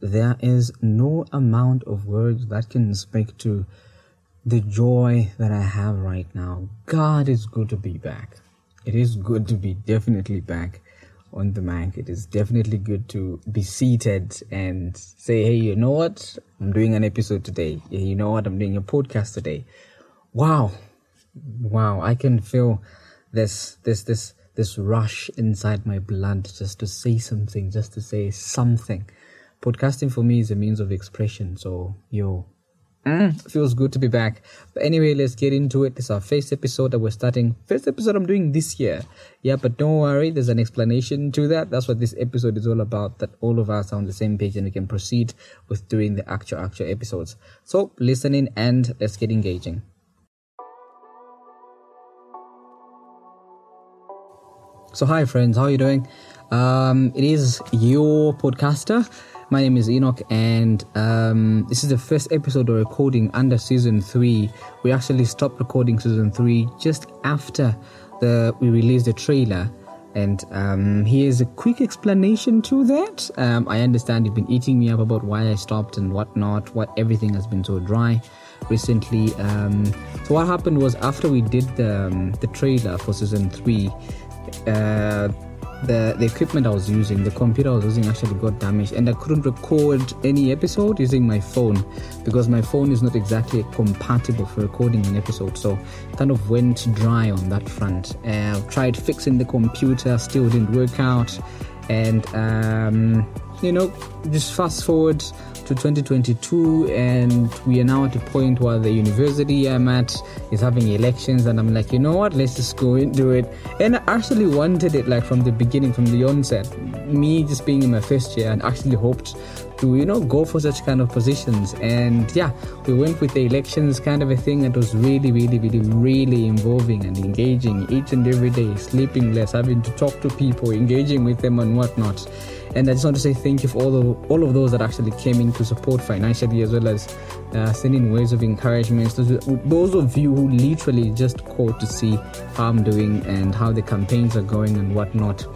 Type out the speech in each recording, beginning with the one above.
there is no amount of words that can speak to the joy that I have right now. God is good to be back. It is good to be definitely back on the mic. It is definitely good to be seated and say, hey, you know what? I'm doing an episode today. You know what? I'm doing a podcast today. Wow. Wow. I can feel this, this, this, this rush inside my blood just to say something, just to say something. Podcasting for me is a means of expression. So, yo, Mm, feels good to be back. But anyway, let's get into it. This is our first episode that we're starting. First episode I'm doing this year. Yeah, but don't worry, there's an explanation to that. That's what this episode is all about. That all of us are on the same page and we can proceed with doing the actual actual episodes. So listen in and let's get engaging. So hi friends, how are you doing? Um, it is your podcaster my name is Enoch, and um, this is the first episode of recording under season three. We actually stopped recording season three just after the we released the trailer. And um, here's a quick explanation to that. Um, I understand you've been eating me up about why I stopped and whatnot, what everything has been so dry recently. Um, so what happened was after we did the um, the trailer for season three, uh, the the equipment I was using, the computer I was using actually got damaged, and I couldn't record any episode using my phone because my phone is not exactly compatible for recording an episode. So kind of went dry on that front. Uh, tried fixing the computer, still didn't work out, and um, you know, just fast forward to 2022 and we are now at a point where the university I'm at is having elections and I'm like you know what let's just go into it. And I actually wanted it like from the beginning from the onset. Me just being in my first year and actually hoped to you know go for such kind of positions. And yeah we went with the elections kind of a thing. It was really really really really involving and engaging each and every day sleeping less having to talk to people engaging with them and whatnot and I just want to say thank you for all of, all of those that actually came in to support financially as well as uh, sending words of encouragement. Those, those of you who literally just called to see how I'm doing and how the campaigns are going and whatnot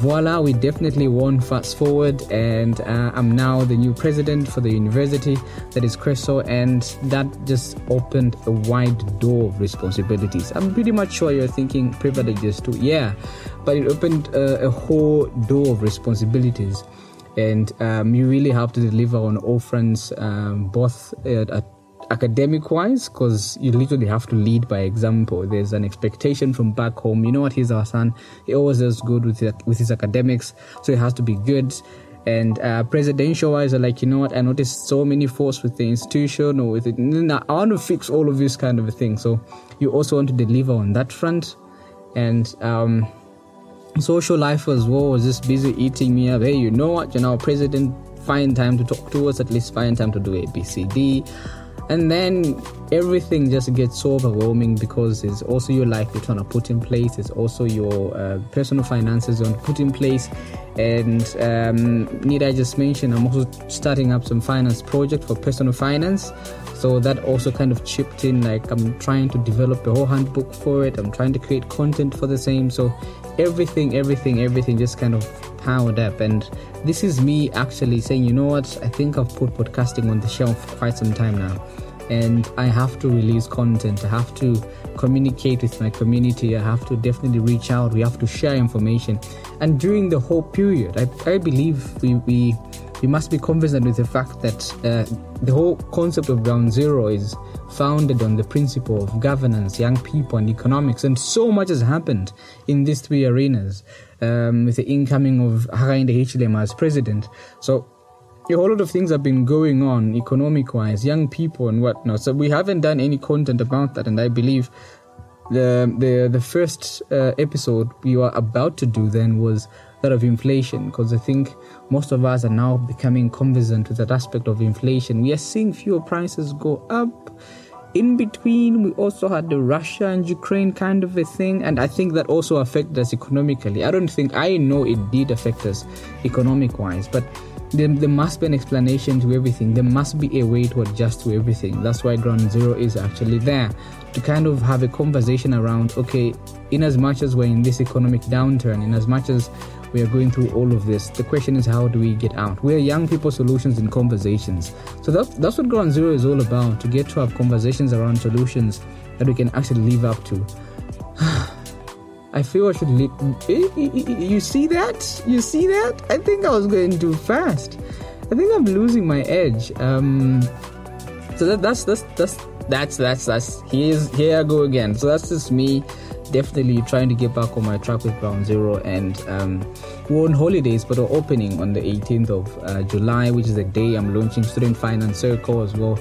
voila, we definitely won fast forward, and uh, I'm now the new president for the university that is Chreso, and that just opened a wide door of responsibilities. I'm pretty much sure you're thinking privileges too, yeah, but it opened a, a whole door of responsibilities. And um, you really have to deliver on all fronts, um, both at academic wise because you literally have to lead by example there's an expectation from back home you know what he's our son he always does good with his, with his academics so he has to be good and uh, presidential wise, like, you know what, I noticed so many faults with the institution or with it. I want to fix all of this kind of a thing. So you also want to deliver on that front. And um, social life as well was just busy eating me up. Hey, you know what, you're now president, find time to talk to us, at least find time to do A, B, C, D. And then everything just gets so overwhelming because it's also your life you're trying to put in place. It's also your uh, personal finances you want to put in place. And um, need i just mention i'm also starting up some finance project for personal finance so that also kind of chipped in like i'm trying to develop a whole handbook for it i'm trying to create content for the same so everything everything everything just kind of powered up and this is me actually saying you know what i think i've put podcasting on the shelf for quite some time now and I have to release content. I have to communicate with my community. I have to definitely reach out. We have to share information. And during the whole period, I, I believe we, we we must be cognizant with the fact that uh, the whole concept of ground zero is founded on the principle of governance, young people, and economics. And so much has happened in these three arenas um, with the incoming of Hakainde Hichilema as president. So a whole lot of things have been going on economic wise, young people and whatnot. So we haven't done any content about that, and I believe the the the first uh, episode we were about to do then was that of inflation because I think most of us are now becoming conversant with that aspect of inflation. We are seeing fuel prices go up. In between, we also had the Russia and Ukraine kind of a thing, and I think that also affected us economically. I don't think I know it did affect us economic wise, but there, there must be an explanation to everything. There must be a way to adjust to everything. That's why Ground Zero is actually there to kind of have a conversation around okay, in as much as we're in this economic downturn, in as much as we are going through all of this. The question is, how do we get out? We're young people solutions in conversations. So that's, that's what Ground Zero is all about to get to have conversations around solutions that we can actually live up to. I feel I should live. You see that? You see that? I think I was going too fast. I think I'm losing my edge. Um, so that, that's that's that's that's that's that's here's here I go again. So that's just me definitely trying to get back on my track with Ground Zero. And um, we're on holidays, but we're opening on the 18th of uh, July, which is the day I'm launching Student Finance Circle as well.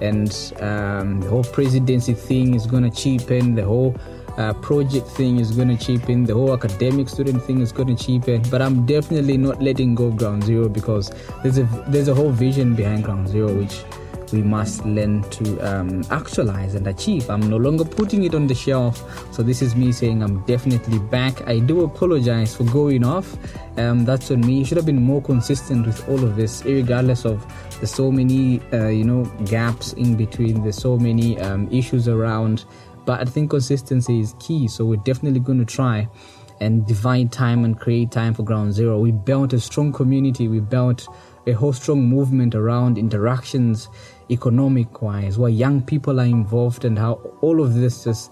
And um, the whole presidency thing is going to cheapen. The whole uh, project thing is going to cheapen. The whole academic student thing is going to cheapen. But I'm definitely not letting go of Ground Zero because there's a there's a whole vision behind Ground Zero, which we must learn to um, actualize and achieve. I'm no longer putting it on the shelf. So this is me saying I'm definitely back. I do apologize for going off. Um, that's on me. Should have been more consistent with all of this, regardless of the so many uh, you know gaps in between. There's so many um, issues around. But I think consistency is key. So we're definitely going to try and divide time and create time for Ground Zero. We built a strong community. We built a whole strong movement around interactions economic wise, where young people are involved, and how all of this just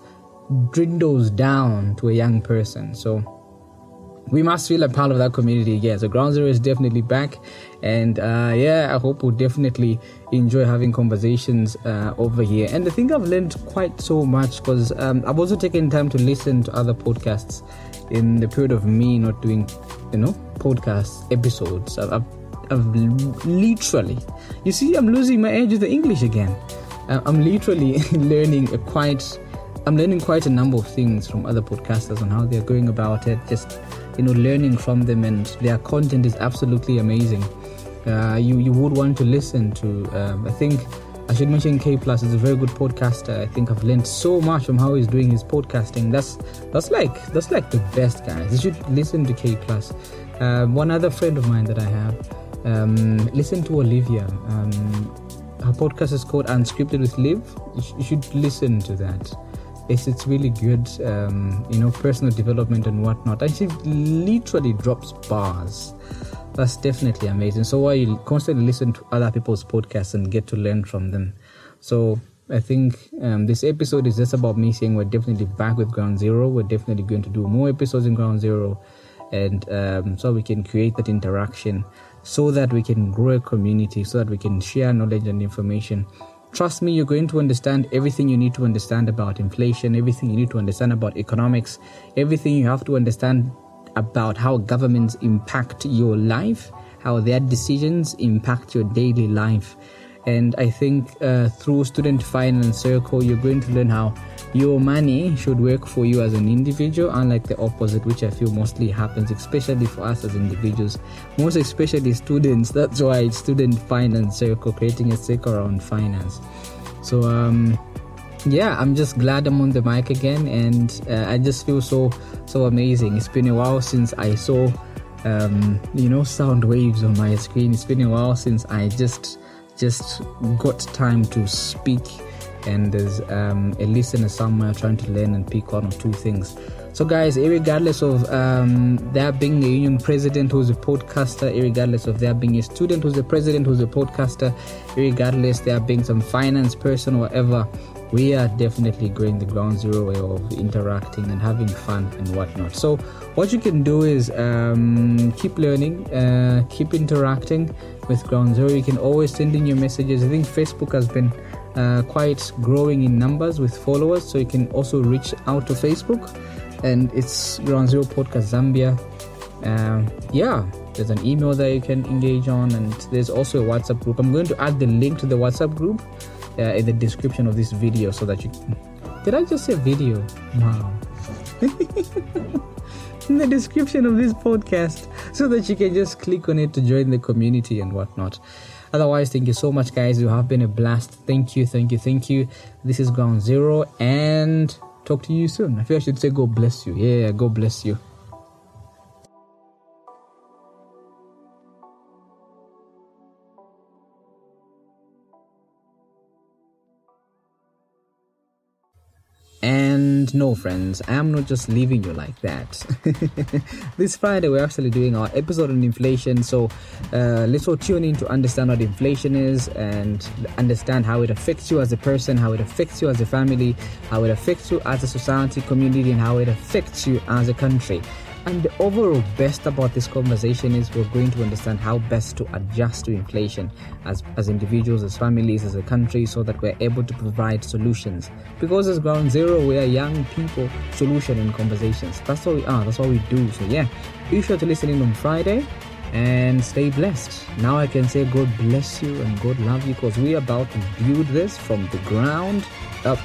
dwindles down to a young person. So we must feel a part of that community again. So Ground Zero is definitely back, and uh, yeah, I hope we'll definitely enjoy having conversations uh, over here. And I think I've learned quite so much because um, I've also taken time to listen to other podcasts in the period of me not doing, you know, podcast episodes. I've, I've literally, you see, I'm losing my edge with the English again. Uh, I'm literally learning a quite, I'm learning quite a number of things from other podcasters on how they're going about it. Just you know, learning from them, and their content is absolutely amazing. Uh, you you would want to listen to. Um, I think I should mention K Plus is a very good podcaster. I think I've learned so much from how he's doing his podcasting. That's that's like that's like the best guys. You should listen to K Plus. Uh, one other friend of mine that I have um, listen to Olivia. Um, her podcast is called Unscripted with Liv. You, sh- you should listen to that. It's, it's really good, um, you know, personal development and whatnot. And she literally drops bars. That's definitely amazing. So while you constantly listen to other people's podcasts and get to learn from them. So I think um, this episode is just about me saying we're definitely back with Ground Zero. We're definitely going to do more episodes in Ground Zero, and um, so we can create that interaction so that we can grow a community, so that we can share knowledge and information. Trust me, you're going to understand everything you need to understand about inflation, everything you need to understand about economics, everything you have to understand about how governments impact your life, how their decisions impact your daily life. And I think uh, through Student Finance Circle, you're going to learn how your money should work for you as an individual, unlike the opposite, which I feel mostly happens, especially for us as individuals, most especially students. That's why it's Student Finance Circle, creating a circle around finance. So, um, yeah, I'm just glad I'm on the mic again, and uh, I just feel so so amazing. It's been a while since I saw, um, you know, sound waves on my screen. It's been a while since I just just got time to speak and there's um, a listener somewhere trying to learn and pick one or two things. So, guys, regardless of um, there being a union president who's a podcaster, regardless of there being a student who's a president who's a podcaster, regardless there being some finance person or whatever, we are definitely going the ground zero way of interacting and having fun and whatnot. So, what you can do is um, keep learning, uh, keep interacting with Ground Zero. You can always send in your messages. I think Facebook has been uh, quite growing in numbers with followers, so you can also reach out to Facebook. And it's Ground Zero Podcast Zambia. Uh, yeah, there's an email that you can engage on, and there's also a WhatsApp group. I'm going to add the link to the WhatsApp group uh, in the description of this video so that you. Did I just say video? Wow. in the description of this podcast so that you can just click on it to join the community and whatnot. Otherwise, thank you so much, guys. You have been a blast. Thank you, thank you, thank you. This is Ground Zero, and talk to you soon. I feel I should say God bless you. Yeah, God bless you. And no, friends, I am not just leaving you like that. this Friday, we're actually doing our episode on inflation. So uh, let's all tune in to understand what inflation is and understand how it affects you as a person, how it affects you as a family, how it affects you as a society, community, and how it affects you as a country. And the overall best about this conversation is we're going to understand how best to adjust to inflation as, as individuals, as families, as a country, so that we're able to provide solutions. Because as ground zero, we are young people solution in conversations. That's what we are, that's what we do. So yeah, be sure to listen in on Friday and stay blessed. Now I can say God bless you and God love you because we're about to build this from the ground up.